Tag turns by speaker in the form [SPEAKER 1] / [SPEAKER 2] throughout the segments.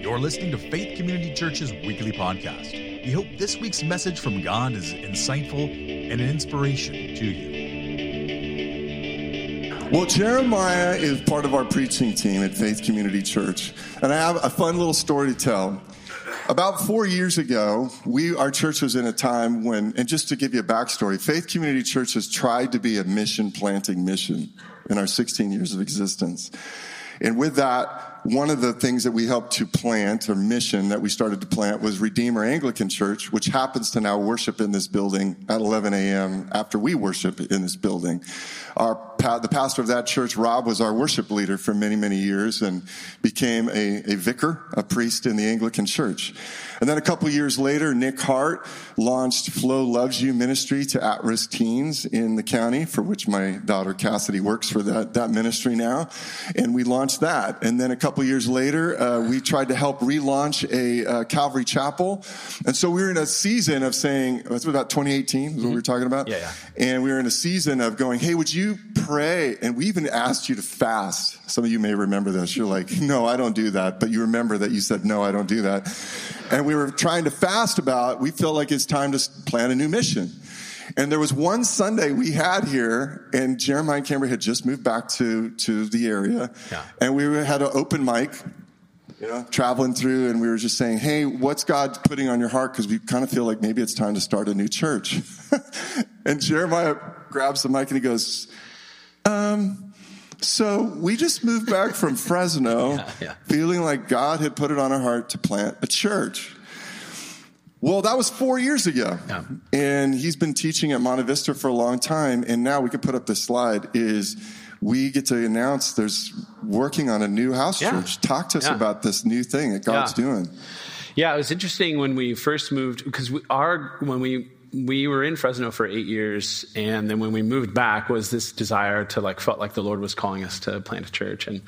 [SPEAKER 1] You're listening to Faith Community Church's weekly podcast. We hope this week's message from God is insightful and an inspiration to you.
[SPEAKER 2] Well, Jeremiah is part of our preaching team at Faith Community Church, and I have a fun little story to tell. About four years ago, we our church was in a time when, and just to give you a backstory, Faith Community Church has tried to be a mission planting mission in our 16 years of existence. And with that, one of the things that we helped to plant, or mission that we started to plant, was Redeemer Anglican Church, which happens to now worship in this building at 11 a.m. after we worship in this building. Our the pastor of that church, Rob, was our worship leader for many, many years and became a, a vicar, a priest in the Anglican Church. And then a couple years later, Nick Hart launched Flow Loves You ministry to at-risk teens in the county, for which my daughter Cassidy works for that, that ministry now. And we launched that. And then a couple years later, uh, we tried to help relaunch a uh, Calvary Chapel. And so we were in a season of saying, that's about 2018 is what we were talking about.
[SPEAKER 3] Yeah, yeah.
[SPEAKER 2] And we were in a season of going, hey, would you pray? And we even asked you to fast. Some of you may remember this. You're like, no, I don't do that. But you remember that you said, no, I don't do that. And we were trying to fast about, we felt like it's time to plan a new mission. And there was one Sunday we had here, and Jeremiah and Cambria had just moved back to, to the area.
[SPEAKER 3] Yeah.
[SPEAKER 2] And we had an open mic, you know, traveling through, and we were just saying, hey, what's God putting on your heart? Because we kind of feel like maybe it's time to start a new church. and Jeremiah grabs the mic and he goes, um, so we just moved back from Fresno,
[SPEAKER 3] Yeah, yeah.
[SPEAKER 2] feeling like God had put it on our heart to plant a church. Well, that was four years ago.
[SPEAKER 3] Yeah.
[SPEAKER 2] And he's been teaching at Monte Vista for a long time. And now we can put up this slide is we get to announce there's working on a new house church. Talk to us about this new thing that God's doing.
[SPEAKER 3] Yeah, it was interesting when we first moved because we, our when we we were in Fresno for eight years, and then when we moved back, was this desire to like felt like the Lord was calling us to plant a church, and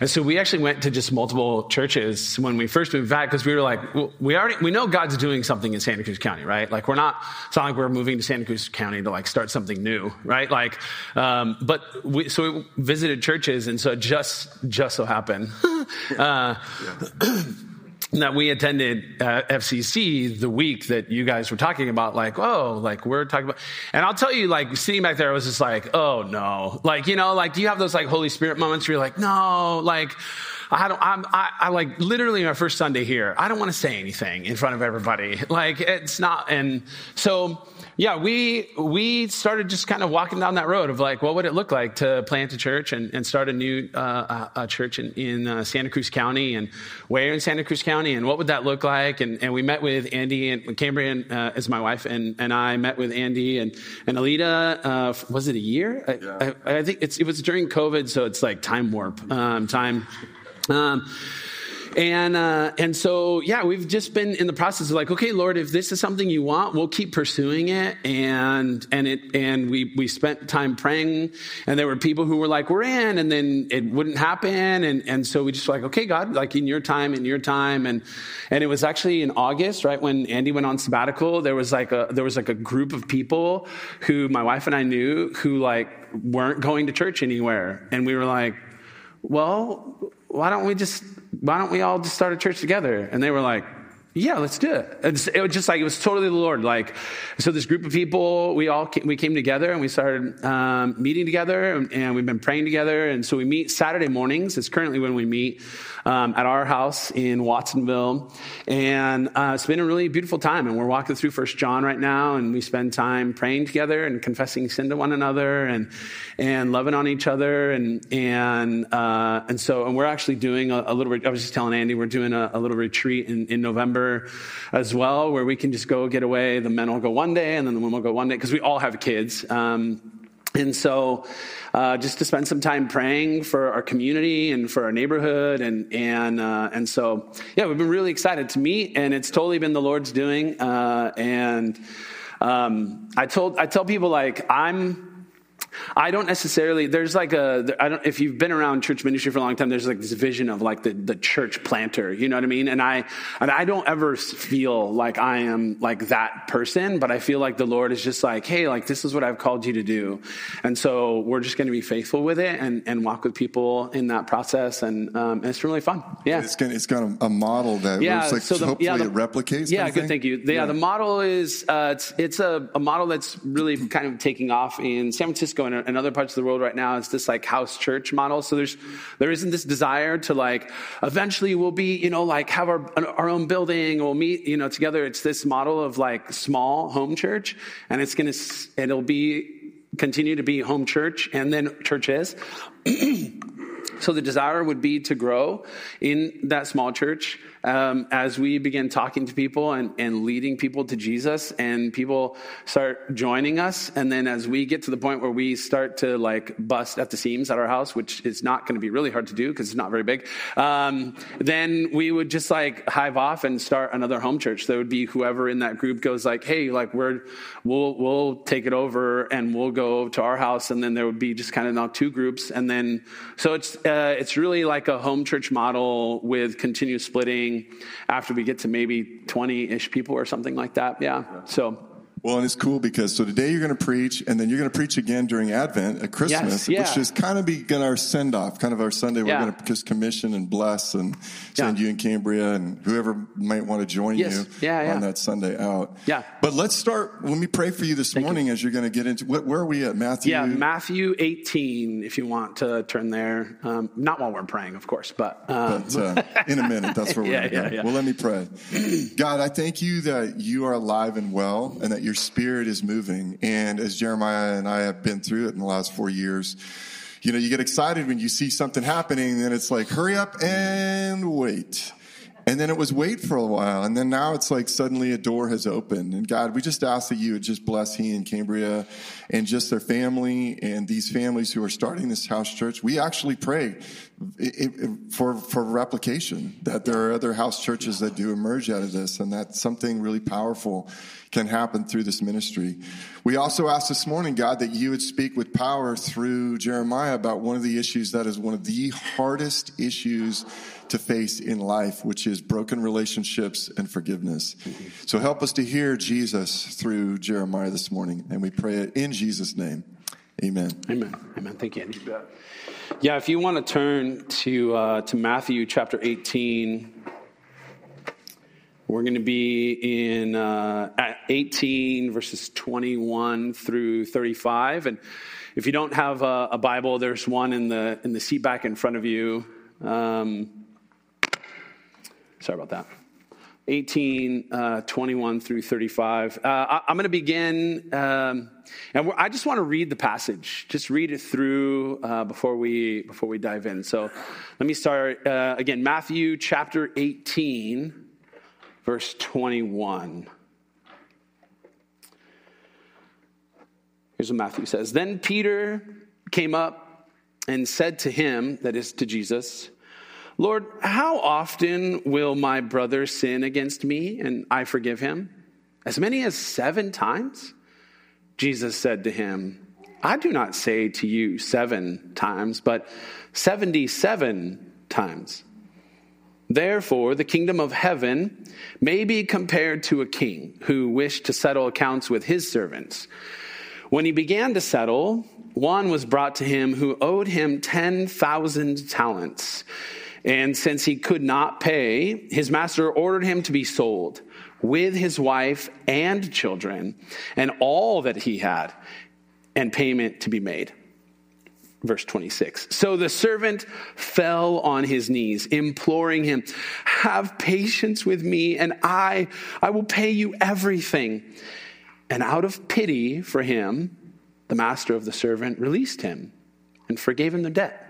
[SPEAKER 3] and so we actually went to just multiple churches when we first moved back because we were like, well, we already we know God's doing something in Santa Cruz County, right? Like we're not it's not like we're moving to Santa Cruz County to like start something new, right? Like, um, but we so we visited churches, and so it just just so happened. uh, that we attended uh, FCC the week that you guys were talking about, like, oh, like we're talking about, and I'll tell you, like sitting back there, I was just like, oh no, like you know, like do you have those like Holy Spirit moments where you're like, no, like. I don't, I'm, I, I like literally my first Sunday here. I don't want to say anything in front of everybody. Like it's not, and so, yeah, we, we started just kind of walking down that road of like, what would it look like to plant a church and, and start a new, uh, a, church in, in uh, Santa Cruz County and where in Santa Cruz County and what would that look like? And, and we met with Andy and Cambria and, uh, as my wife and, and I met with Andy and, and Alita, uh, was it a year? I, I, I think it's, it was during COVID. So it's like time warp, um, time. Um, and uh, and so yeah, we've just been in the process of like, okay, Lord, if this is something you want, we'll keep pursuing it. And and it and we we spent time praying, and there were people who were like, we're in, and then it wouldn't happen, and and so we just like, okay, God, like in your time, in your time, and and it was actually in August, right when Andy went on sabbatical, there was like a there was like a group of people who my wife and I knew who like weren't going to church anywhere, and we were like well, why don't we just, why don't we all just start a church together? And they were like, yeah, let's do it. It's, it was just like, it was totally the Lord. Like, so this group of people, we all came, we came together and we started um, meeting together and, and we've been praying together. And so we meet Saturday mornings. It's currently when we meet um, at our house in Watsonville. And uh, it's been a really beautiful time. And we're walking through First John right now and we spend time praying together and confessing sin to one another and, and loving on each other. And, and, uh, and so, and we're actually doing a, a little, I was just telling Andy, we're doing a, a little retreat in, in November as well, where we can just go get away. The men will go one day and then the women will go one day because we all have kids. Um, and so, uh, just to spend some time praying for our community and for our neighborhood, and and uh, and so, yeah, we've been really excited to meet, and it's totally been the Lord's doing. Uh, and um, I told I tell people like I'm I don't necessarily. There's like a. I don't. If you've been around church ministry for a long time, there's like this vision of like the the church planter. You know what I mean? And I and I don't ever feel like I am like that person, but I feel like the Lord is just like, hey, like this is what I've called you to do, and so we're just going to be faithful with it and and walk with people in that process, and, um, and it's really fun. Yeah,
[SPEAKER 2] it's got it's got a, model that yeah, like, so the, hopefully yeah, the, it replicates.
[SPEAKER 3] Yeah, good. Thank you. The, yeah. yeah, the model is uh, it's it's a, a model that's really kind of taking off in San Francisco and in other parts of the world right now. It's this like house church model. So there's there isn't this desire to like eventually we'll be you know like have our our own building. We'll meet you know together. It's this model of like small home church, and it's gonna it'll be continue to be home church and then churches. so the desire would be to grow in that small church um, as we begin talking to people and, and leading people to Jesus, and people start joining us. And then as we get to the point where we start to like bust at the seams at our house, which is not going to be really hard to do because it's not very big, um, then we would just like hive off and start another home church. There would be whoever in that group goes like, "Hey, like we're we'll we'll take it over and we'll go to our house," and then there would be just kind of now two groups, and then so it's uh, it's really like a home church model with continuous splitting after we get to maybe 20 ish people or something like that. Yeah. So
[SPEAKER 2] well, and it's cool because so today you're going to preach, and then you're going to preach again during Advent at Christmas, yes, yeah. which is kind of begin our send off, kind of our Sunday. We're going to just commission and bless and send yeah. you in Cambria and whoever might want to join yes. you yeah, on that Sunday out.
[SPEAKER 3] Yeah.
[SPEAKER 2] But let's start. Let me pray for you this Thank morning you. as you're going to get into where are we at Matthew?
[SPEAKER 3] Yeah, Matthew 18. If you want to turn there, um, not while we're praying, of course, but, um.
[SPEAKER 2] but uh, in a minute. That's where we're yeah, going. Well, let me pray. God, I thank you that you are alive and well, and that you're your spirit is moving. And as Jeremiah and I have been through it in the last four years, you know, you get excited when you see something happening, and it's like, hurry up and wait. And then it was wait for a while. And then now it's like suddenly a door has opened. And God, we just ask that you would just bless he and Cambria and just their family and these families who are starting this house church. We actually pray for, for replication, that there are other house churches that do emerge out of this and that something really powerful can happen through this ministry. We also ask this morning, God, that you would speak with power through Jeremiah about one of the issues that is one of the hardest issues to face in life, which is broken relationships and forgiveness. Mm-hmm. So help us to hear Jesus through Jeremiah this morning, and we pray it in Jesus' name. Amen.
[SPEAKER 3] Amen. Amen. Thank you, Andy. Yeah, if you want to turn to uh, to Matthew chapter 18, we're going to be in uh, 18 verses 21 through 35, and if you don't have a, a, Bible, there's one in the in the seat back in front of you. Um, sorry about that. 18, uh, 21 through 35. Uh, I, am going to begin, um, and I just want to read the passage. Just read it through uh, before we before we dive in. So, let me start uh, again. Matthew chapter 18 verse 21. Here's what Matthew says Then Peter came up and said to him, that is to Jesus, Lord, how often will my brother sin against me and I forgive him? As many as seven times? Jesus said to him, I do not say to you seven times, but 77 times. Therefore, the kingdom of heaven may be compared to a king who wished to settle accounts with his servants. When he began to settle, one was brought to him who owed him 10,000 talents. And since he could not pay, his master ordered him to be sold with his wife and children and all that he had, and payment to be made. Verse 26. So the servant fell on his knees, imploring him, Have patience with me, and I, I will pay you everything. And out of pity for him, the master of the servant released him and forgave him the debt.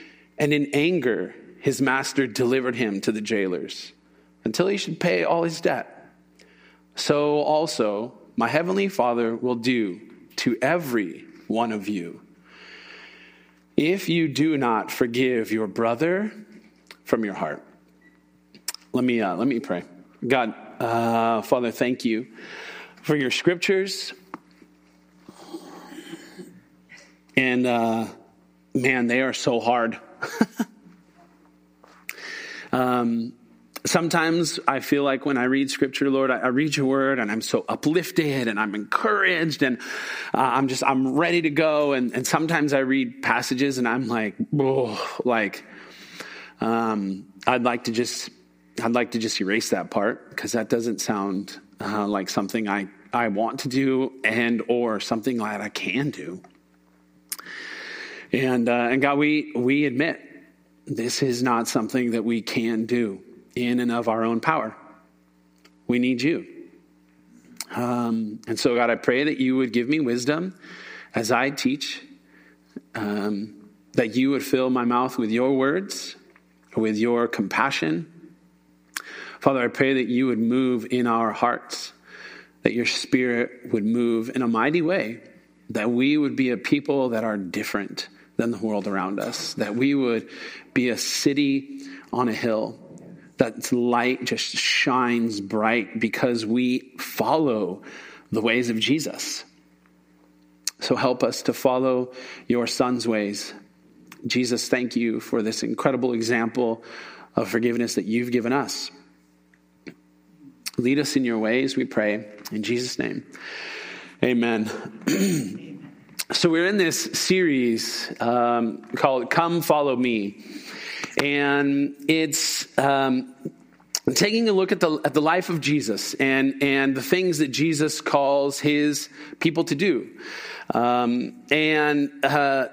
[SPEAKER 3] And in anger, his master delivered him to the jailers until he should pay all his debt. So also, my heavenly Father will do to every one of you if you do not forgive your brother from your heart. Let me, uh, let me pray. God, uh, Father, thank you for your scriptures. And uh, man, they are so hard. um, sometimes I feel like when I read scripture, Lord, I, I, read your word and I'm so uplifted and I'm encouraged and uh, I'm just, I'm ready to go. And, and sometimes I read passages and I'm like, oh, like, um, I'd like to just, I'd like to just erase that part because that doesn't sound uh, like something I, I want to do and or something that I can do. And, uh, and God, we, we admit this is not something that we can do in and of our own power. We need you. Um, and so, God, I pray that you would give me wisdom as I teach, um, that you would fill my mouth with your words, with your compassion. Father, I pray that you would move in our hearts, that your spirit would move in a mighty way, that we would be a people that are different than the world around us, that we would be a city on a hill that light just shines bright because we follow the ways of Jesus. So help us to follow your son's ways. Jesus, thank you for this incredible example of forgiveness that you've given us. Lead us in your ways, we pray. In Jesus' name, amen. so, we're in this series um, called Come Follow Me. And it's um, taking a look at the, at the life of Jesus and, and the things that Jesus calls his people to do. Um, and uh,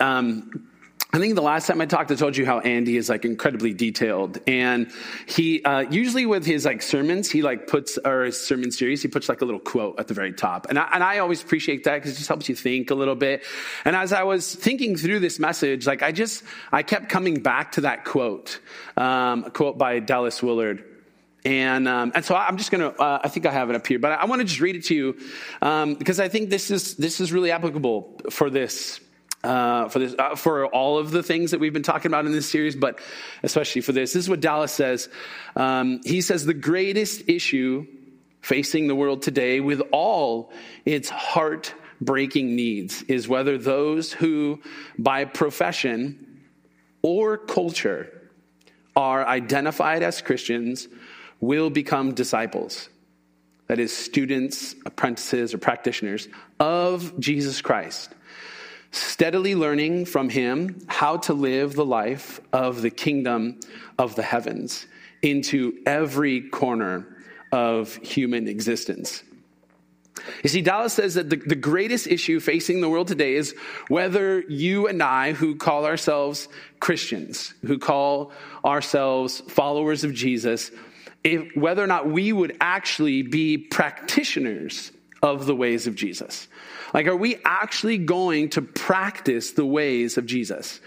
[SPEAKER 3] um, I think the last time I talked, I told you how Andy is like incredibly detailed, and he uh, usually with his like sermons, he like puts or his sermon series, he puts like a little quote at the very top, and I, and I always appreciate that because it just helps you think a little bit. And as I was thinking through this message, like I just I kept coming back to that quote, um, a quote by Dallas Willard. And, um, and so I'm just going to, uh, I think I have it up here, but I, I want to just read it to you um, because I think this is, this is really applicable for this uh, for this, uh, for all of the things that we've been talking about in this series, but especially for this. This is what Dallas says. Um, he says the greatest issue facing the world today, with all its heart-breaking needs, is whether those who, by profession or culture, are identified as Christians will become disciples. That is, students, apprentices, or practitioners of Jesus Christ steadily learning from him how to live the life of the kingdom of the heavens into every corner of human existence. You see, Dallas says that the, the greatest issue facing the world today is whether you and I, who call ourselves Christians, who call ourselves followers of Jesus, if, whether or not we would actually be practitioners of the ways of Jesus. Like, are we actually going to practice the ways of Jesus?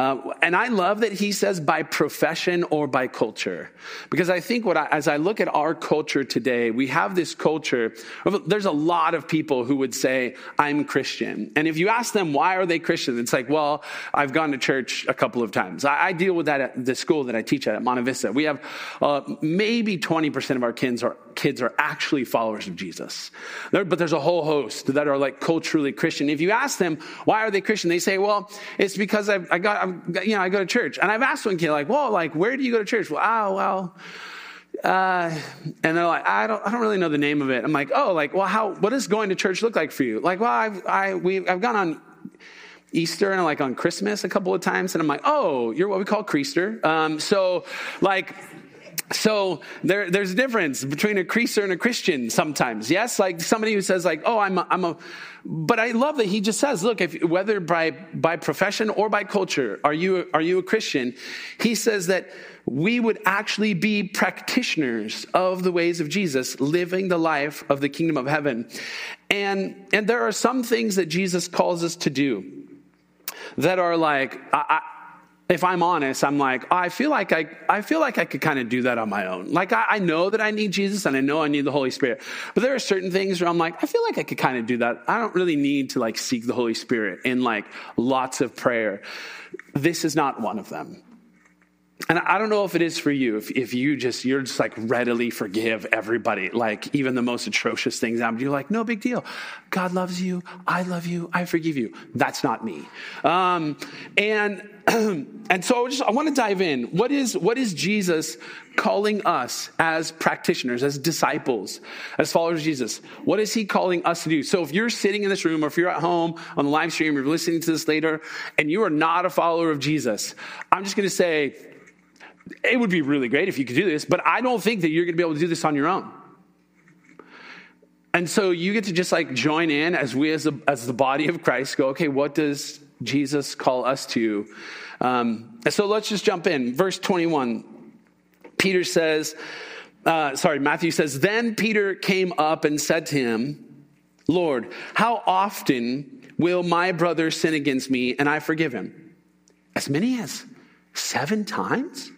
[SPEAKER 3] Uh, and I love that he says by profession or by culture. Because I think what I, as I look at our culture today, we have this culture. Of, there's a lot of people who would say, I'm Christian. And if you ask them, why are they Christian? It's like, well, I've gone to church a couple of times. I, I deal with that at the school that I teach at, at Monte Vista. We have uh, maybe 20% of our kids are, kids are actually followers of Jesus. But there's a whole host that are like culturally Christian. If you ask them, why are they Christian? They say, well, it's because I, I got, I'm, you know, I go to church. And I've asked one kid, like, well, like, where do you go to church? Well, oh, well, uh, and they're like, I don't, I don't really know the name of it. I'm like, oh, like, well, how, what does going to church look like for you? Like, well, I've, I, we, I've gone on Easter and like on Christmas a couple of times, and I'm like, oh, you're what we call Creaster. Um, so, like, so there, there's a difference between a Creaster and a Christian sometimes. Yes, like somebody who says like, "Oh, I'm a, I'm a," but I love that he just says, "Look, if whether by by profession or by culture, are you are you a Christian?" He says that we would actually be practitioners of the ways of Jesus, living the life of the kingdom of heaven, and and there are some things that Jesus calls us to do that are like. I, if I'm honest, I'm like, I feel like I, I feel like I could kind of do that on my own. Like I, I, know that I need Jesus and I know I need the Holy Spirit. But there are certain things where I'm like, I feel like I could kind of do that. I don't really need to like seek the Holy Spirit in like lots of prayer. This is not one of them. And I don't know if it is for you, if, if you just, you're just like readily forgive everybody, like even the most atrocious things. You're like, no big deal. God loves you. I love you. I forgive you. That's not me. Um, and, and so I just, I want to dive in. What is, what is Jesus calling us as practitioners, as disciples, as followers of Jesus? What is he calling us to do? So if you're sitting in this room or if you're at home on the live stream, you're listening to this later and you are not a follower of Jesus, I'm just going to say, it would be really great if you could do this, but I don't think that you're going to be able to do this on your own. And so you get to just like join in as we, as, the as the body of Christ, go, okay, what does Jesus call us to? Um, so let's just jump in. Verse 21, Peter says, uh, sorry, Matthew says, Then Peter came up and said to him, Lord, how often will my brother sin against me and I forgive him? As many as seven times?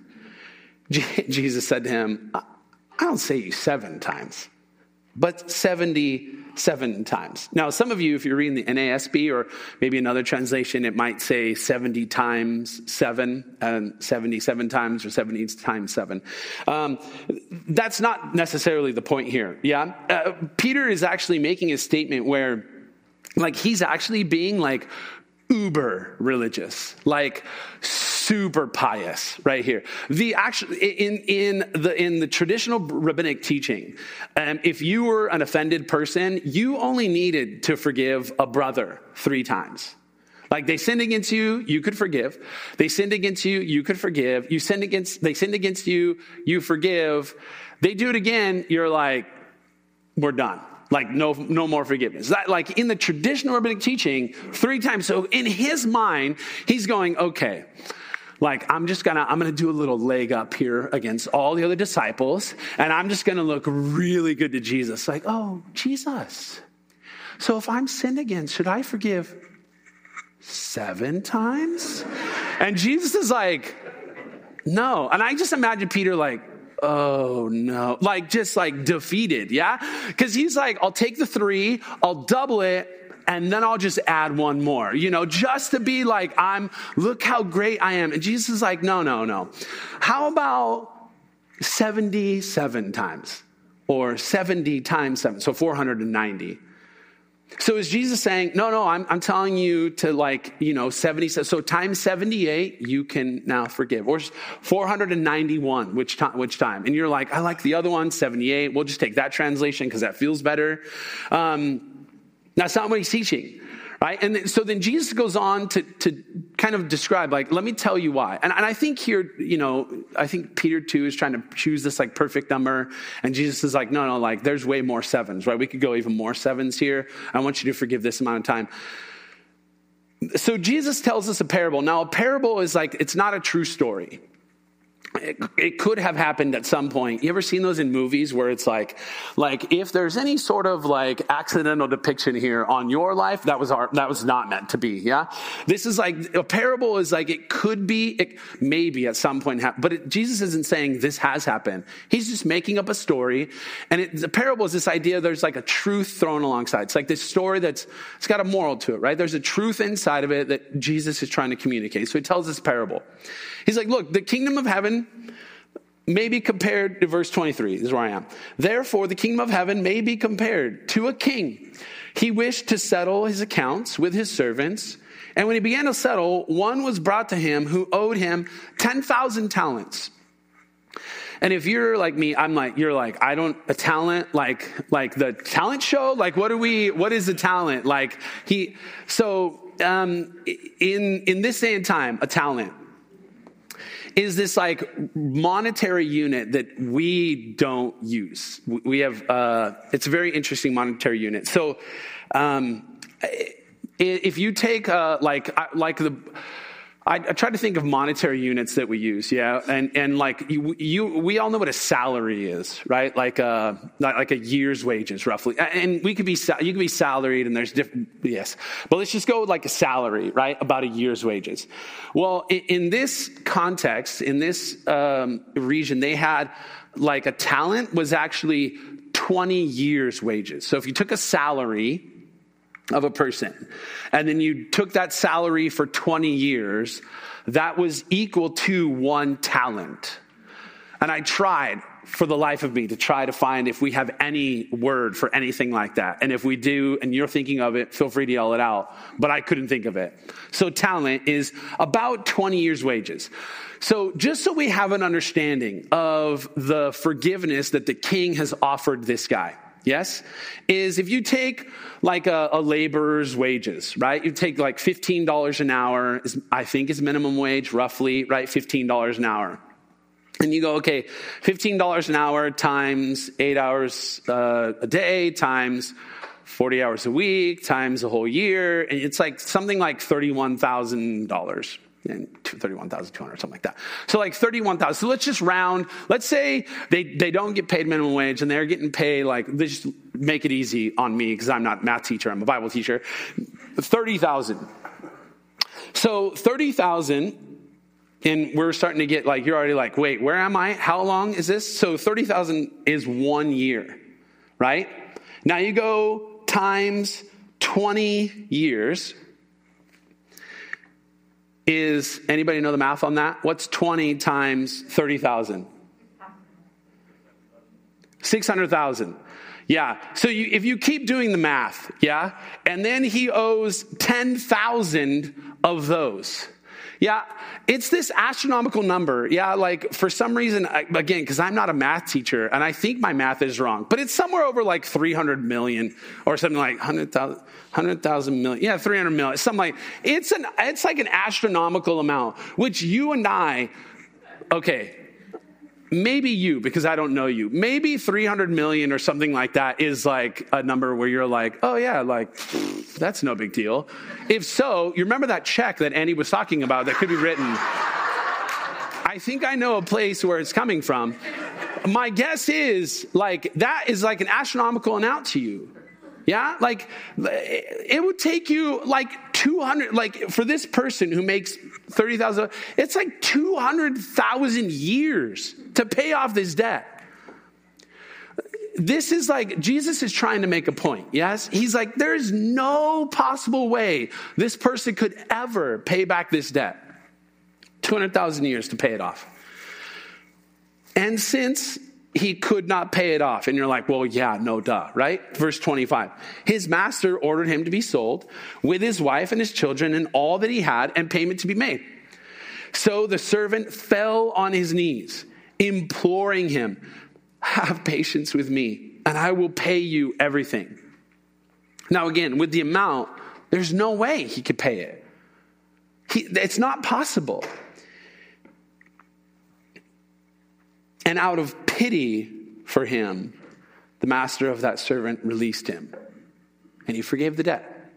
[SPEAKER 3] Jesus said to him, I don't say you seven times, but 77 times. Now, some of you, if you're reading the NASB or maybe another translation, it might say 70 times seven and 77 times or 70 times seven. Um, that's not necessarily the point here. Yeah. Uh, Peter is actually making a statement where like he's actually being like uber religious, like super pious right here. The actual in in the in the traditional rabbinic teaching, um, if you were an offended person, you only needed to forgive a brother three times. Like they sinned against you, you could forgive. They sinned against you, you could forgive. You sinned against they sinned against you, you forgive. They do it again, you're like, we're done. Like no, no more forgiveness. That, like in the traditional rabbinic teaching, three times. So in his mind, he's going, okay, like i'm just gonna i'm gonna do a little leg up here against all the other disciples and i'm just gonna look really good to jesus like oh jesus so if i'm sinned against should i forgive seven times and jesus is like no and i just imagine peter like oh no. Like just like defeated, yeah? Because he's like, I'll take the three, I'll double it, and then I'll just add one more, you know, just to be like, I'm, look how great I am. And Jesus is like, no, no, no. How about 77 times or 70 times seven? So 490. So is Jesus saying, no, no, I'm, I'm telling you to like, you know, 70, so times 78, you can now forgive. Or 491, which time, which time? And you're like, I like the other one, 78. We'll just take that translation because that feels better. Um, that's not what he's teaching. Right? And so then Jesus goes on to, to kind of describe, like, let me tell you why. And, and I think here, you know, I think Peter too is trying to choose this like perfect number. And Jesus is like, no, no, like there's way more sevens, right? We could go even more sevens here. I want you to forgive this amount of time. So Jesus tells us a parable. Now, a parable is like, it's not a true story it, it, could have happened at some point. You ever seen those in movies where it's like, like if there's any sort of like accidental depiction here on your life, that was our, that was not meant to be. Yeah, this is like a parable is like it could be, it maybe at some point happen, but it, Jesus isn't saying this has happened. He's just making up a story, and it, the parable is this idea. There's like a truth thrown alongside. It's like this story that's it's got a moral to it, right? There's a truth inside of it that Jesus is trying to communicate. So he tells this parable. He's like, look, the kingdom of heaven may be compared to verse 23 is where I am. Therefore, the kingdom of heaven may be compared to a king. He wished to settle his accounts with his servants. And when he began to settle, one was brought to him who owed him 10,000 talents. And if you're like me, I'm like, you're like, I don't, a talent, like, like the talent show? Like, what are we, what is the talent? Like, he, so, um, in, in this day and time, a talent is this like monetary unit that we don't use. We have, uh, it's a very interesting monetary unit. So, um, if you take, uh, like, like the, I, I try to think of monetary units that we use, yeah, and and like you, you we all know what a salary is, right? Like a uh, like a year's wages, roughly. And we could be you could be salaried, and there's different yes, but let's just go with like a salary, right? About a year's wages. Well, in, in this context, in this um, region, they had like a talent was actually 20 years' wages. So if you took a salary of a person. And then you took that salary for 20 years, that was equal to one talent. And I tried for the life of me to try to find if we have any word for anything like that. And if we do, and you're thinking of it, feel free to yell it out. But I couldn't think of it. So talent is about 20 years' wages. So just so we have an understanding of the forgiveness that the king has offered this guy yes, is if you take like a, a, laborer's wages, right? You take like $15 an hour, is, I think is minimum wage, roughly, right? $15 an hour. And you go, okay, $15 an hour times eight hours uh, a day times 40 hours a week times a whole year. And it's like something like $31,000 and 31,200, something like that. So like 31,000. So let's just round. Let's say they, they don't get paid minimum wage and they're getting paid like, they just make it easy on me because I'm not a math teacher. I'm a Bible teacher. 30,000. So 30,000 and we're starting to get like, you're already like, wait, where am I? How long is this? So 30,000 is one year, right? Now you go times 20 years is anybody know the math on that? What's 20 times 30,000? 600,000. Yeah. So you, if you keep doing the math, yeah, and then he owes 10,000 of those. Yeah, it's this astronomical number. Yeah, like for some reason, again, because I'm not a math teacher and I think my math is wrong, but it's somewhere over like 300 million or something like 100,000. 100,000 million. Yeah, 300 million. Something like, it's an, it's like an astronomical amount, which you and I, okay, maybe you, because I don't know you, maybe 300 million or something like that is like a number where you're like, oh yeah, like, that's no big deal. If so, you remember that check that Andy was talking about that could be written. I think I know a place where it's coming from. My guess is like, that is like an astronomical amount to you. Yeah, like it would take you like 200, like for this person who makes 30,000, it's like 200,000 years to pay off this debt. This is like, Jesus is trying to make a point, yes? He's like, there's no possible way this person could ever pay back this debt. 200,000 years to pay it off. And since he could not pay it off. And you're like, well, yeah, no duh, right? Verse 25. His master ordered him to be sold with his wife and his children and all that he had and payment to be made. So the servant fell on his knees, imploring him, have patience with me and I will pay you everything. Now, again, with the amount, there's no way he could pay it. He, it's not possible. And out of pity for him, the master of that servant released him and he forgave the debt.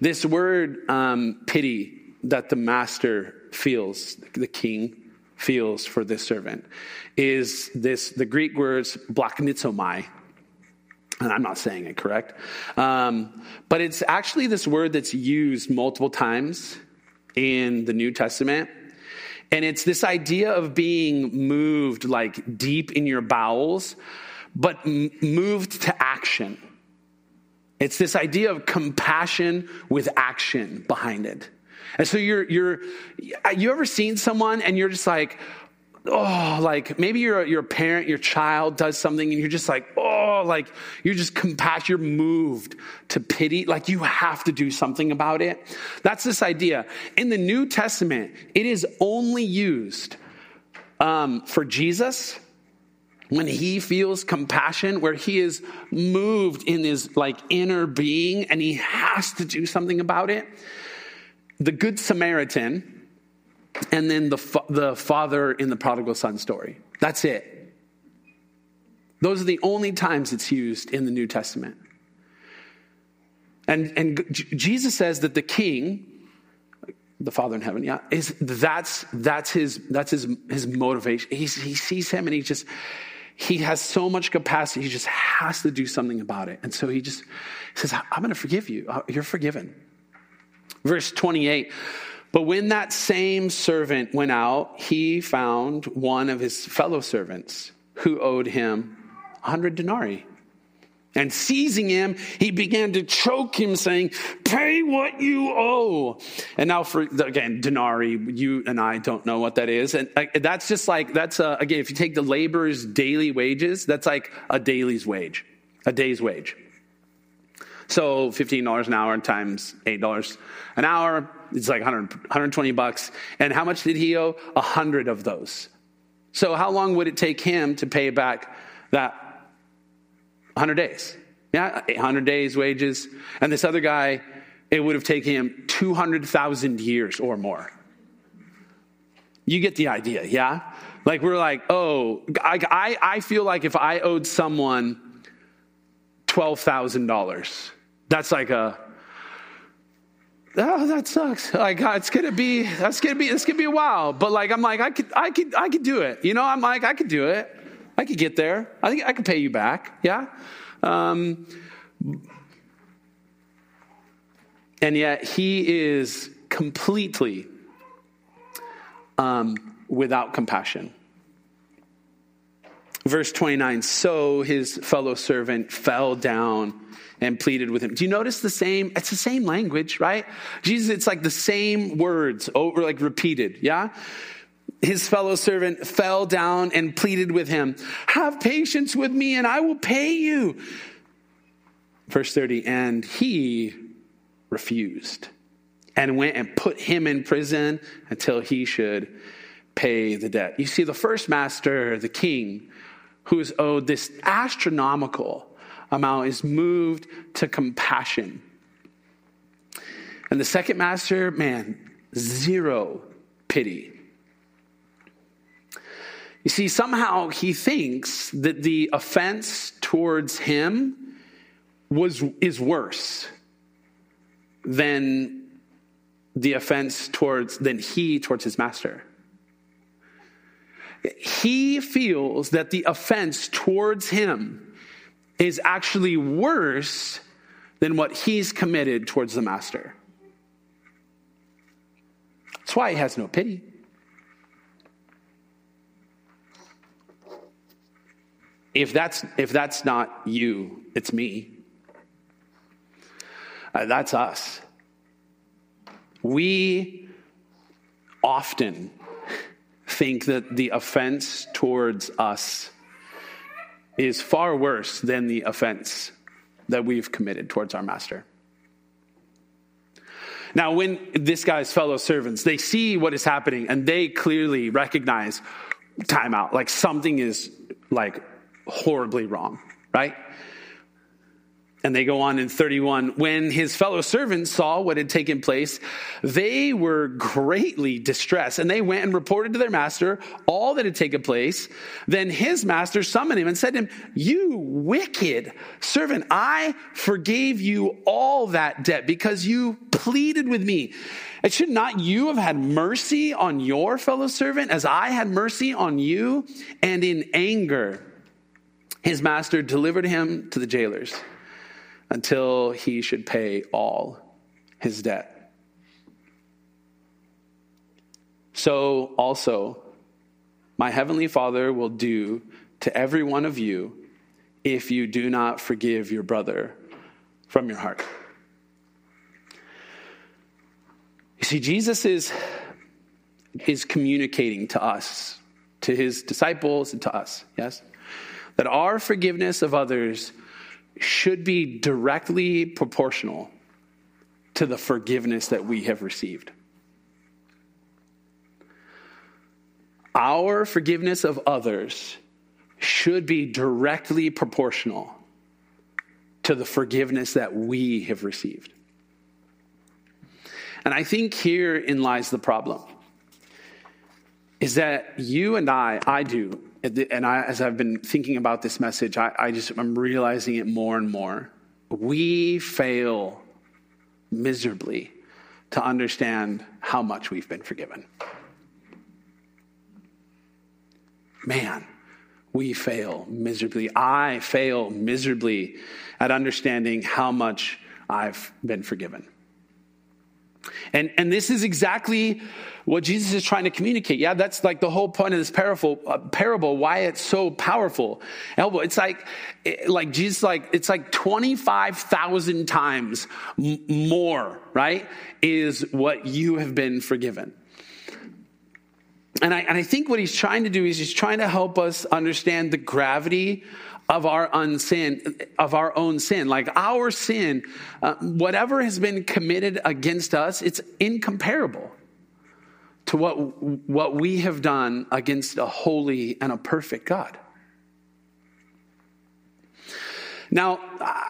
[SPEAKER 3] This word um, pity that the master feels, the king feels for this servant, is this the Greek words blaknizomai. And I'm not saying it correct. Um, but it's actually this word that's used multiple times in the New Testament and it's this idea of being moved like deep in your bowels, but m- moved to action. It's this idea of compassion with action behind it. And so you're, you're, you ever seen someone and you're just like, oh, like maybe you're you're a parent, your child does something and you're just like, oh, like you're just compassionate, you're moved to pity, like you have to do something about it. That's this idea. In the New Testament, it is only used Um, for Jesus, when he feels compassion, where he is moved in his like inner being and he has to do something about it, the Good Samaritan, and then the, fa- the father in the prodigal son story. That's it. Those are the only times it's used in the New Testament. And, and Jesus says that the king, the Father in heaven, yeah, is that's that's his that's his his motivation. He's, he sees him and he just he has so much capacity. He just has to do something about it. And so he just says, "I'm going to forgive you. Uh, you're forgiven." Verse 28. But when that same servant went out, he found one of his fellow servants who owed him 100 denarii. And seizing him, he began to choke him, saying, Pay what you owe. And now, for again, denarii, you and I don't know what that is. And uh, that's just like, that's again, if you take the laborer's daily wages, that's like a daily's wage, a day's wage. So $15 an hour times $8 an hour, it's like 100, 120 bucks. And how much did he owe? A hundred of those. So how long would it take him to pay back that 100 days. Yeah, 100 days wages. And this other guy, it would have taken him 200,000 years or more. You get the idea, yeah? Like, we're like, oh, I, I, I feel like if I owed someone $12,000, that's like a, oh, that sucks. Like, it's gonna be, that's gonna be, it's gonna be a while. But like, I'm like, I could, I could, I could do it. You know, I'm like, I could do it. I could get there. I think I could pay you back. Yeah. Um, and yet he is completely um, without compassion. Verse 29 So his fellow servant fell down and pleaded with him. Do you notice the same? It's the same language, right? Jesus, it's like the same words over, like repeated, yeah? his fellow servant fell down and pleaded with him, Have patience with me and I will pay you. Verse 30, and he refused and went and put him in prison until he should pay the debt. You see, the first master, the king, who is owed this astronomical amount, is moved to compassion. And the second master, man, zero pity. You see, somehow he thinks that the offense towards him was, is worse than the offense towards, than he towards his master. He feels that the offense towards him is actually worse than what he's committed towards the master. That's why he has no pity. if that's if that's not you it's me uh, that's us we often think that the offense towards us is far worse than the offense that we've committed towards our master now when this guy's fellow servants they see what is happening and they clearly recognize time out like something is like horribly wrong, right? And they go on in 31. When his fellow servants saw what had taken place, they were greatly distressed. And they went and reported to their master all that had taken place. Then his master summoned him and said to him, You wicked servant, I forgave you all that debt because you pleaded with me. And should not you have had mercy on your fellow servant as I had mercy on you? And in anger, his master delivered him to the jailers until he should pay all his debt. So also, my heavenly Father will do to every one of you if you do not forgive your brother from your heart. You see, Jesus is, is communicating to us, to his disciples, and to us, yes? that our forgiveness of others should be directly proportional to the forgiveness that we have received. our forgiveness of others should be directly proportional to the forgiveness that we have received. And I think herein lies the problem is that you and I, I do, and I, as I've been thinking about this message, I, I just, I'm realizing it more and more. We fail miserably to understand how much we've been forgiven. Man, we fail miserably. I fail miserably at understanding how much I've been forgiven. And, and this is exactly what Jesus is trying to communicate. Yeah, that's like the whole point of this parable, uh, parable why it's so powerful. It's like, like Jesus, like, it's like 25,000 times more, right? Is what you have been forgiven. And I, and I think what he's trying to do is he's trying to help us understand the gravity of our unsin, of our own sin. Like our sin, uh, whatever has been committed against us, it's incomparable to what, what we have done against a holy and a perfect God. Now,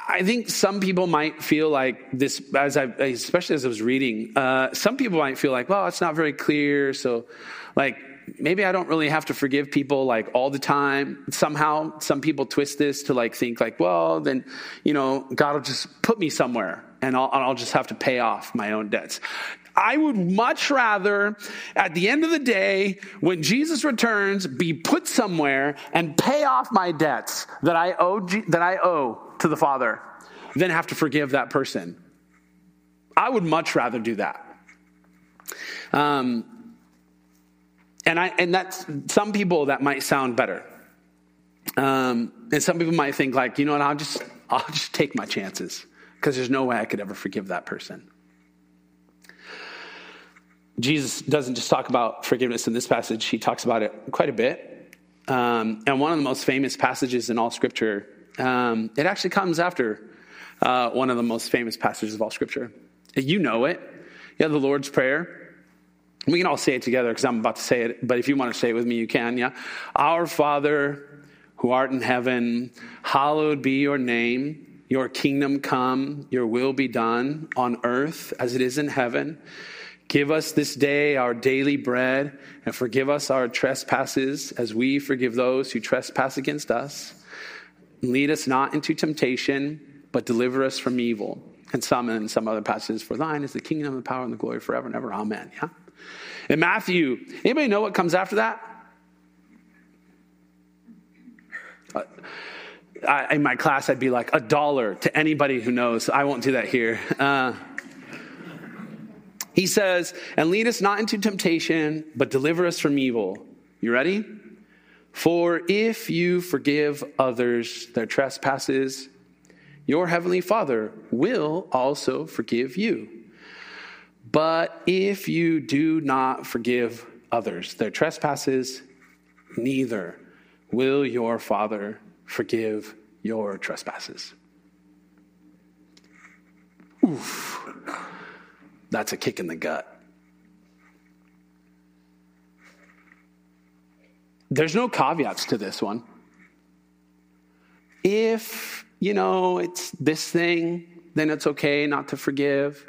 [SPEAKER 3] I think some people might feel like this, as I, especially as I was reading, uh, some people might feel like, well, it's not very clear. So, like, maybe I don't really have to forgive people like all the time. Somehow, some people twist this to like think like, well, then, you know, God will just put me somewhere and I'll, I'll just have to pay off my own debts. I would much rather, at the end of the day, when Jesus returns, be put somewhere and pay off my debts that I owe, that I owe to the Father than have to forgive that person. I would much rather do that. Um, and I and that's some people that might sound better. Um, and some people might think like, you know what, I'll just I'll just take my chances because there's no way I could ever forgive that person. Jesus doesn't just talk about forgiveness in this passage, he talks about it quite a bit. Um, and one of the most famous passages in all scripture, um, it actually comes after uh, one of the most famous passages of all scripture. You know it. Yeah, the Lord's Prayer. We can all say it together because I'm about to say it, but if you want to say it with me, you can, yeah? Our Father who art in heaven, hallowed be your name. Your kingdom come, your will be done on earth as it is in heaven. Give us this day our daily bread and forgive us our trespasses as we forgive those who trespass against us. Lead us not into temptation, but deliver us from evil. And some in some other passages, for thine is the kingdom, the power, and the glory forever and ever. Amen. Yeah? In Matthew, anybody know what comes after that? Uh, I, in my class, I'd be like a dollar to anybody who knows. I won't do that here. Uh, he says, and lead us not into temptation, but deliver us from evil. You ready? For if you forgive others their trespasses, your heavenly Father will also forgive you. But if you do not forgive others their trespasses, neither will your Father forgive your trespasses. Oof. That's a kick in the gut. There's no caveats to this one. If, you know, it's this thing, then it's okay not to forgive.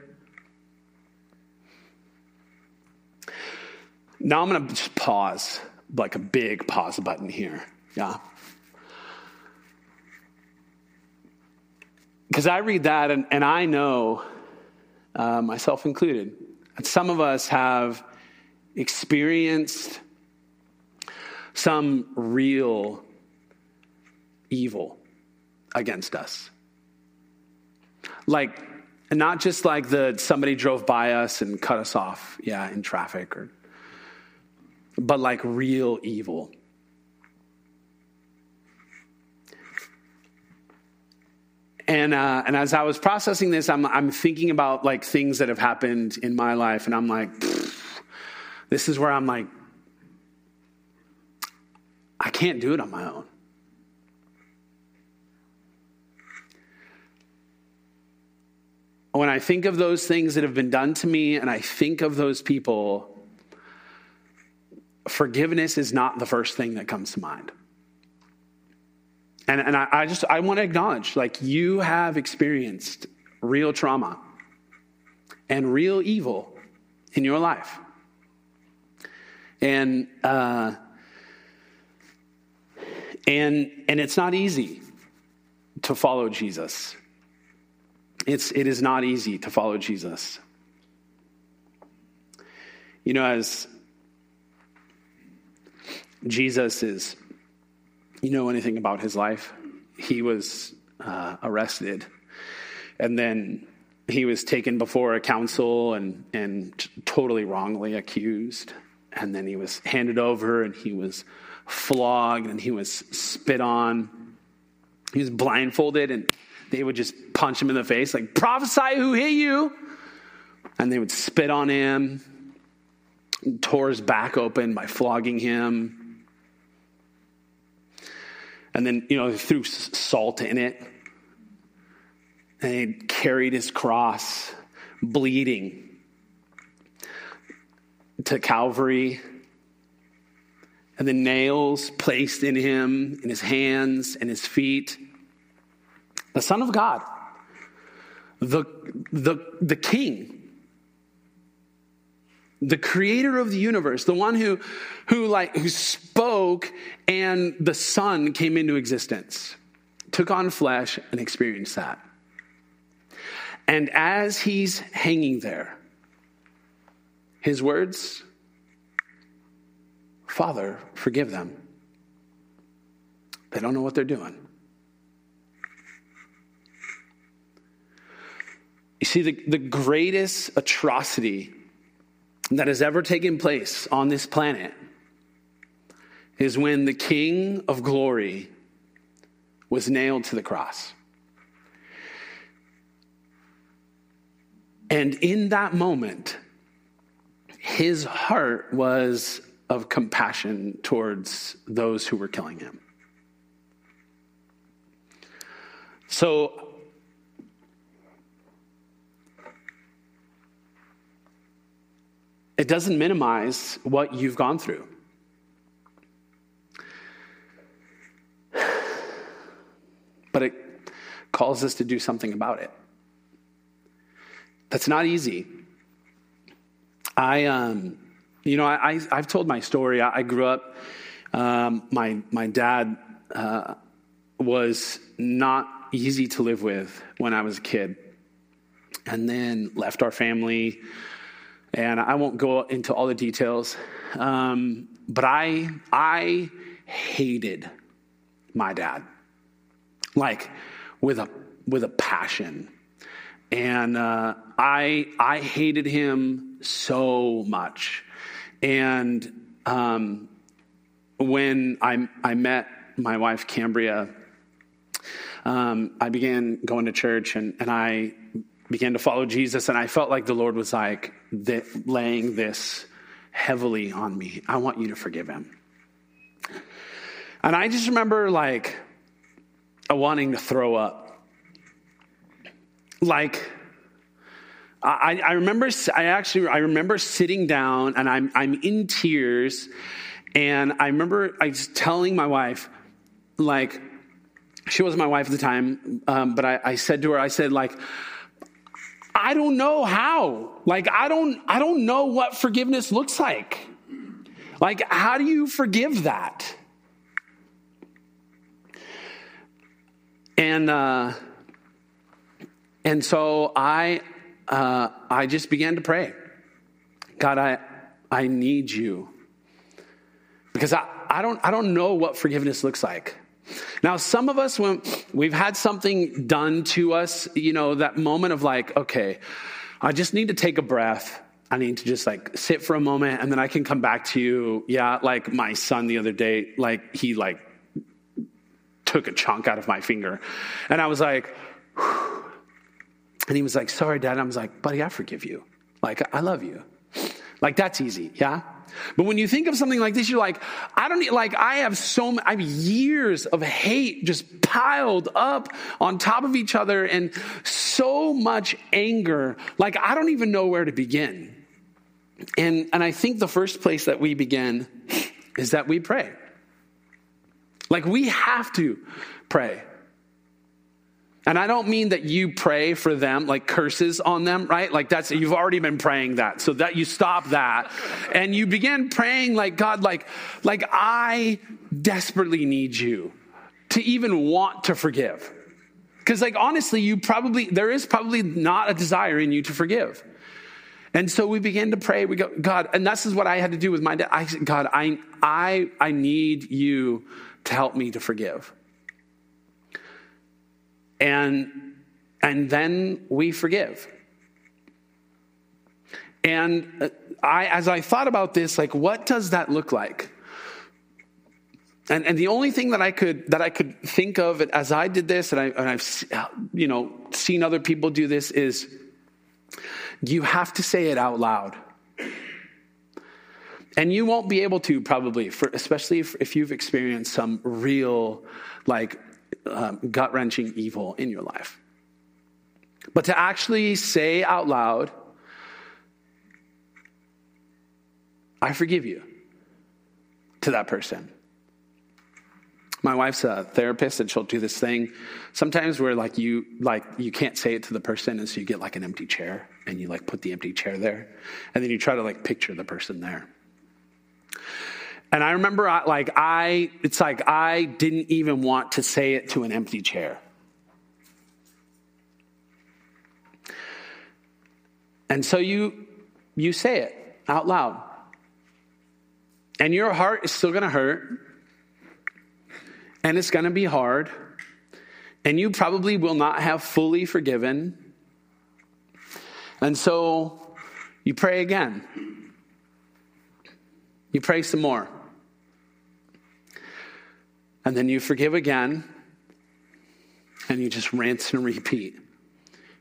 [SPEAKER 3] Now I'm going to just pause, like a big pause button here. Yeah. Because I read that and, and I know, uh, myself included, that some of us have experienced some real evil against us. Like, not just like the somebody drove by us and cut us off, yeah, in traffic or but like real evil. And, uh, and as I was processing this, I'm, I'm thinking about like things that have happened in my life, and I'm like, this is where I'm like, I can't do it on my own. When I think of those things that have been done to me, and I think of those people, forgiveness is not the first thing that comes to mind. And, and I, I just, I want to acknowledge, like, you have experienced real trauma and real evil in your life. And, uh, and, and it's not easy to follow Jesus. It's, it is not easy to follow Jesus. You know, as Jesus is, you know anything about his life? He was uh, arrested and then he was taken before a council and, and totally wrongly accused. And then he was handed over and he was flogged and he was spit on. He was blindfolded and they would just punch him in the face, like, prophesy who hit you. And they would spit on him, tore his back open by flogging him. And then, you know, threw salt in it. And he carried his cross, bleeding, to Calvary. And the nails placed in him, in his hands and his feet the Son of God, the, the, the King, the creator of the universe, the one who, who, like, who spoke and the Son came into existence, took on flesh and experienced that. And as he's hanging there, his words, Father, forgive them. They don't know what they're doing. You see, the, the greatest atrocity that has ever taken place on this planet is when the King of glory was nailed to the cross. And in that moment, his heart was of compassion towards those who were killing him. So It doesn't minimize what you've gone through. But it calls us to do something about it. That's not easy. I, um, you know, I, I, have told my story. I, I grew up, um, my, my dad uh, was not easy to live with when I was a kid, and then left our family and I won't go into all the details, um, but I I hated my dad, like with a with a passion, and uh, I I hated him so much, and um, when I I met my wife Cambria. Um, I began going to church and, and I began to follow Jesus, and I felt like the Lord was like laying this heavily on me. I want you to forgive him. And I just remember like wanting to throw up. Like, I, I remember, I actually, I remember sitting down and I'm, I'm in tears. And I remember I was telling my wife, like, she wasn't my wife at the time, um, but I, I said to her, I said, like, I don't know how. Like, I don't, I don't know what forgiveness looks like. Like, how do you forgive that? And, uh, and so I, uh, I just began to pray. God, I, I need you. Because I, I don't, I don't know what forgiveness looks like. Now, some of us, when we've had something done to us, you know, that moment of like, okay, I just need to take a breath. I need to just like sit for a moment and then I can come back to you. Yeah, like my son the other day, like he like took a chunk out of my finger. And I was like, Whew. and he was like, sorry, dad. And I was like, buddy, I forgive you. Like, I love you. Like, that's easy. Yeah. But when you think of something like this, you're like, I don't need, like, I have so, many, I have years of hate just piled up on top of each other and so much anger. Like, I don't even know where to begin. And, and I think the first place that we begin is that we pray. Like we have to pray. And I don't mean that you pray for them, like curses on them, right? Like that's, you've already been praying that. So that you stop that and you begin praying like, God, like, like I desperately need you to even want to forgive. Cause like honestly, you probably, there is probably not a desire in you to forgive. And so we begin to pray. We go, God, and this is what I had to do with my dad. I said, God, I, I, I need you to help me to forgive. And, and then we forgive. And uh, I, as I thought about this, like, what does that look like? And, and the only thing that I could that I could think of as I did this, and, I, and I've uh, you know seen other people do this, is you have to say it out loud. And you won't be able to probably, for, especially if, if you've experienced some real, like, um, gut wrenching evil in your life. But to actually say out loud, I forgive you to that person. My wife's a therapist and she'll do this thing sometimes where like you like you can't say it to the person and so you get like an empty chair and you like put the empty chair there and then you try to like picture the person there. And I remember, like, I, it's like I didn't even want to say it to an empty chair. And so you, you say it out loud. And your heart is still going to hurt. And it's going to be hard. And you probably will not have fully forgiven. And so you pray again. You pray some more. And then you forgive again, and you just rinse and repeat.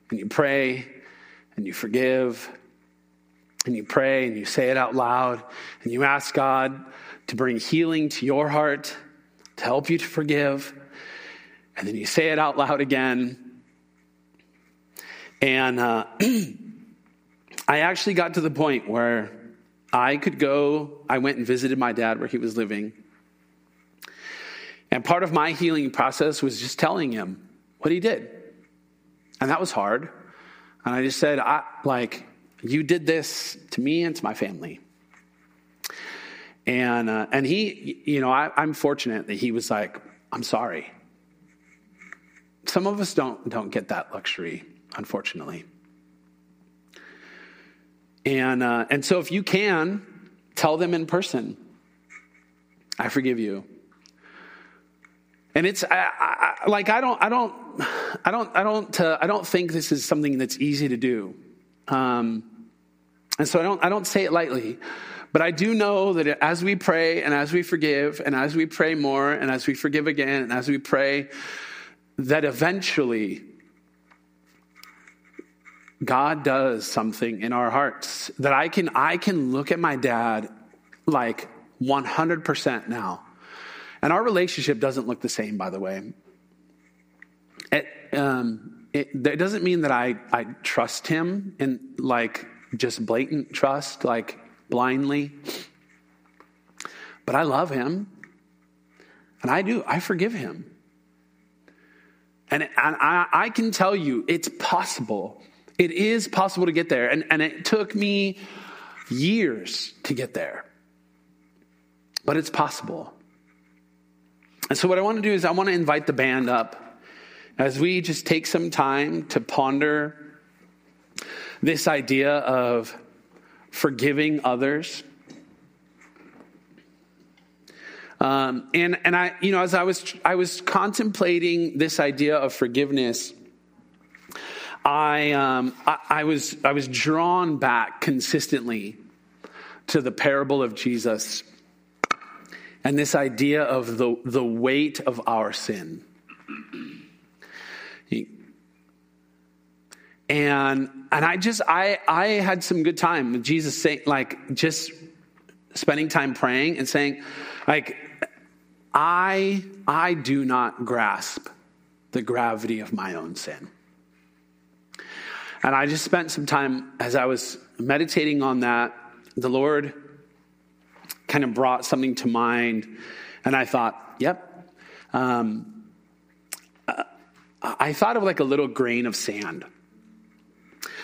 [SPEAKER 3] And you pray, and you forgive, and you pray, and you say it out loud, and you ask God to bring healing to your heart, to help you to forgive. And then you say it out loud again. And uh, I actually got to the point where I could go, I went and visited my dad where he was living. And part of my healing process was just telling him what he did. And that was hard. And I just said, I, like, you did this to me and to my family. And, uh, and he, you know, I, I'm fortunate that he was like, I'm sorry. Some of us don't, don't get that luxury, unfortunately. And, uh, and so if you can, tell them in person, I forgive you. And it's I, I, like I don't I don't I don't I don't uh, I don't think this is something that's easy to do, um, and so I don't I don't say it lightly, but I do know that as we pray and as we forgive and as we pray more and as we forgive again and as we pray, that eventually God does something in our hearts that I can I can look at my dad like 100% now and our relationship doesn't look the same, by the way. It, um, it, it doesn't mean that I, I trust him in like just blatant trust, like blindly. But I love him. And I do. I forgive him. And, and I, I can tell you, it's possible. It is possible to get there. And, and it took me years to get there. But it's possible. And so, what I want to do is, I want to invite the band up as we just take some time to ponder this idea of forgiving others. Um, and and I, you know, as I was I was contemplating this idea of forgiveness, I, um, I, I was I was drawn back consistently to the parable of Jesus and this idea of the, the weight of our sin. And and I just I I had some good time with Jesus saying like just spending time praying and saying like I I do not grasp the gravity of my own sin. And I just spent some time as I was meditating on that the Lord kind of brought something to mind, and I thought, yep. Um, I thought of like a little grain of sand.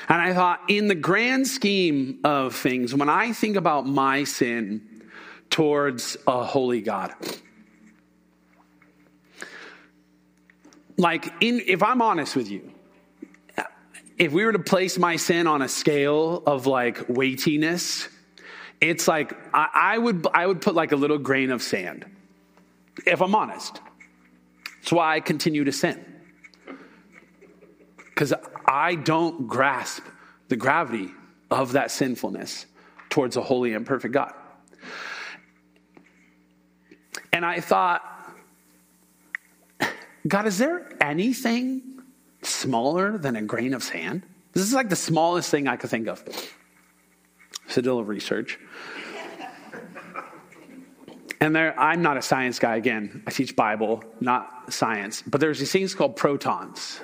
[SPEAKER 3] And I thought, in the grand scheme of things, when I think about my sin towards a holy God, like, in, if I'm honest with you, if we were to place my sin on a scale of like weightiness, it's like I, I would I would put like a little grain of sand. If I'm honest, that's why I continue to sin because I don't grasp the gravity of that sinfulness towards a holy and perfect God. And I thought, God, is there anything smaller than a grain of sand? This is like the smallest thing I could think of. So, did a little research. And there, I'm not a science guy again. I teach Bible, not science. But there's these things called protons.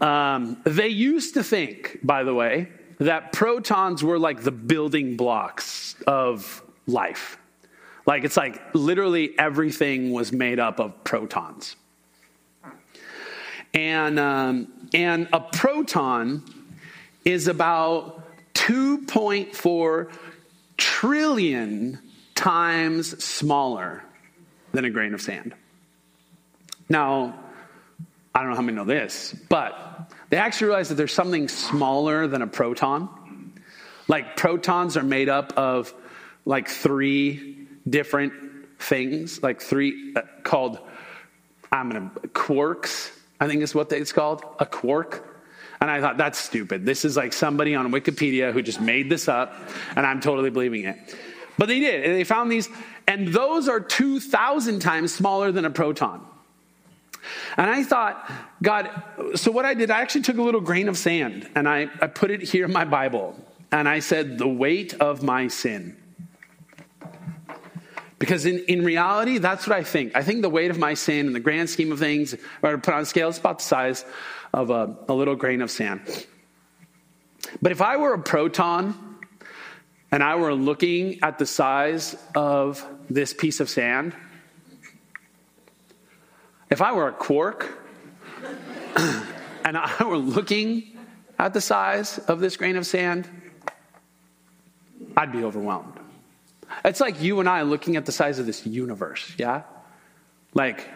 [SPEAKER 3] Um, they used to think, by the way, that protons were like the building blocks of life. Like it's like literally everything was made up of protons. And, um, and a proton is about 2.4 trillion times smaller than a grain of sand. Now, I don't know how many know this, but they actually realize that there's something smaller than a proton. Like protons are made up of like three different things, like three uh, called, I'm to, quarks, I think is what it's called, a quark. And I thought, that's stupid. This is like somebody on Wikipedia who just made this up, and I'm totally believing it. But they did. They found these, and those are 2,000 times smaller than a proton. And I thought, God, so what I did, I actually took a little grain of sand and I, I put it here in my Bible. And I said, the weight of my sin. Because in, in reality, that's what I think. I think the weight of my sin in the grand scheme of things, if I were put on a scale, it's about the size of a, a little grain of sand. But if I were a proton and I were looking at the size of this piece of sand, if I were a quark and I were looking at the size of this grain of sand, I'd be overwhelmed. It's like you and I looking at the size of this universe, yeah? Like,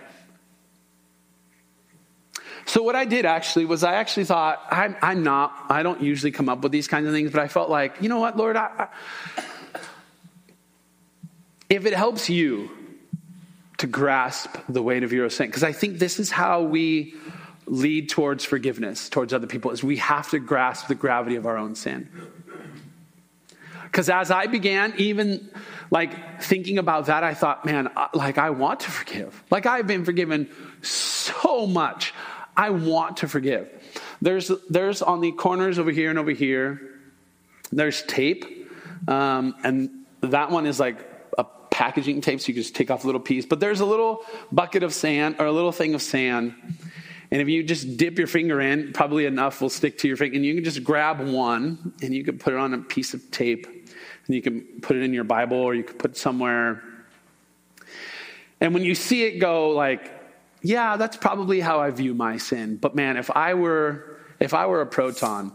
[SPEAKER 3] so what I did actually was I actually thought, I'm, I'm, not, I don't usually come up with these kinds of things, but I felt like, you know what, Lord, I, I, if it helps you to grasp the weight of your sin. Because I think this is how we lead towards forgiveness towards other people is we have to grasp the gravity of our own sin. Because as I began, even like thinking about that, I thought, man, like I want to forgive. Like I've been forgiven so much. I want to forgive. There's, there's on the corners over here and over here, there's tape. Um, and that one is like a packaging tape so you can just take off a little piece. But there's a little bucket of sand or a little thing of sand. And if you just dip your finger in, probably enough will stick to your finger. And you can just grab one and you can put it on a piece of tape. And you can put it in your Bible or you can put it somewhere. And when you see it go like, yeah, that's probably how I view my sin. But man, if I were if I were a proton,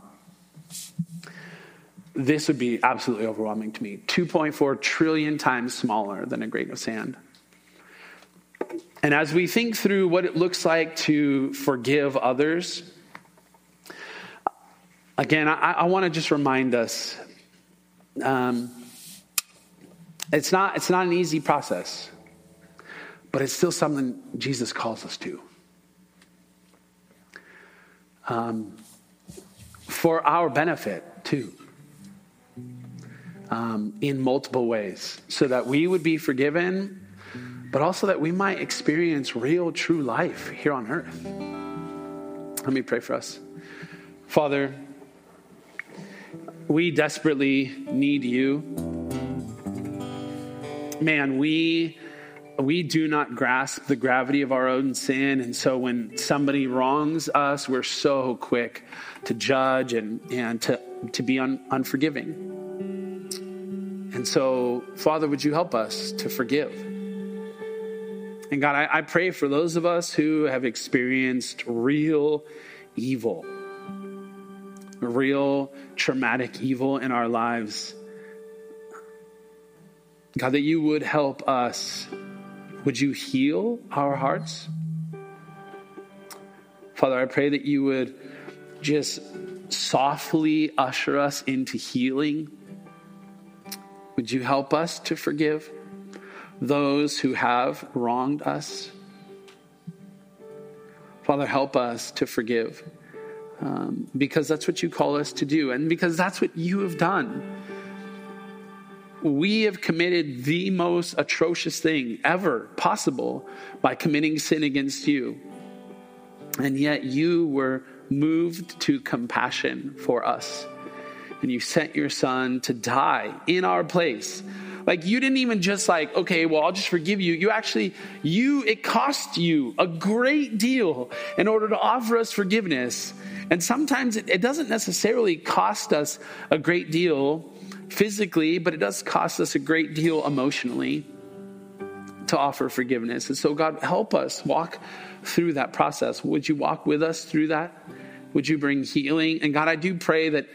[SPEAKER 3] this would be absolutely overwhelming to me. 2.4 trillion times smaller than a grain of sand. And as we think through what it looks like to forgive others, again, I, I want to just remind us um, it's, not, it's not an easy process, but it's still something Jesus calls us to. Um, for our benefit, too um, in multiple ways so that we would be forgiven, but also that we might experience real, true life here on earth. Let me pray for us. Father, we desperately need you. Man, we we do not grasp the gravity of our own sin. And so when somebody wrongs us, we're so quick to judge and, and to, to be un, unforgiving. And so, Father, would you help us to forgive? And God, I, I pray for those of us who have experienced real evil, real traumatic evil in our lives. God, that you would help us. Would you heal our hearts? Father, I pray that you would just softly usher us into healing. Would you help us to forgive those who have wronged us? Father, help us to forgive um, because that's what you call us to do and because that's what you have done. We have committed the most atrocious thing ever possible by committing sin against you. And yet you were moved to compassion for us. And you sent your son to die in our place. Like you didn't even just like, okay, well, I'll just forgive you. You actually, you, it cost you a great deal in order to offer us forgiveness. And sometimes it, it doesn't necessarily cost us a great deal physically, but it does cost us a great deal emotionally to offer forgiveness. And so, God, help us walk through that process. Would you walk with us through that? Would you bring healing? And God, I do pray that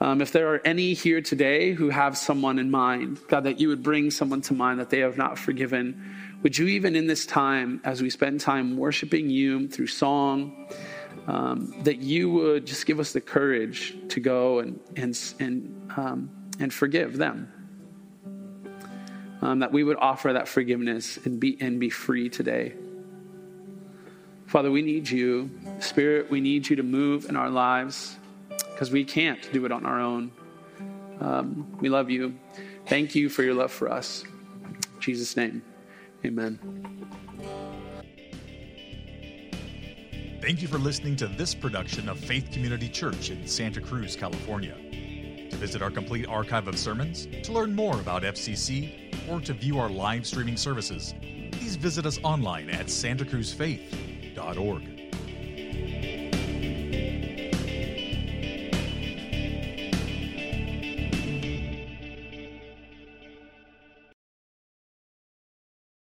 [SPEAKER 3] um, if there are any here today who have someone in mind, God, that you would bring someone to mind that they have not forgiven. Would you, even in this time, as we spend time worshiping you through song, um, that you would just give us the courage to go and, and, and, um, and forgive them? Um, that we would offer that forgiveness and be, and be free today. Father, we need you. Spirit, we need you to move in our lives because we can't do it on our own. Um, we love you. Thank you for your love for us. In Jesus' name, amen.
[SPEAKER 1] Thank you for listening to this production of Faith Community Church in Santa Cruz, California. Visit our complete archive of sermons to learn more about FCC or to view our live streaming services. Please visit us online at santacruzfaith.org.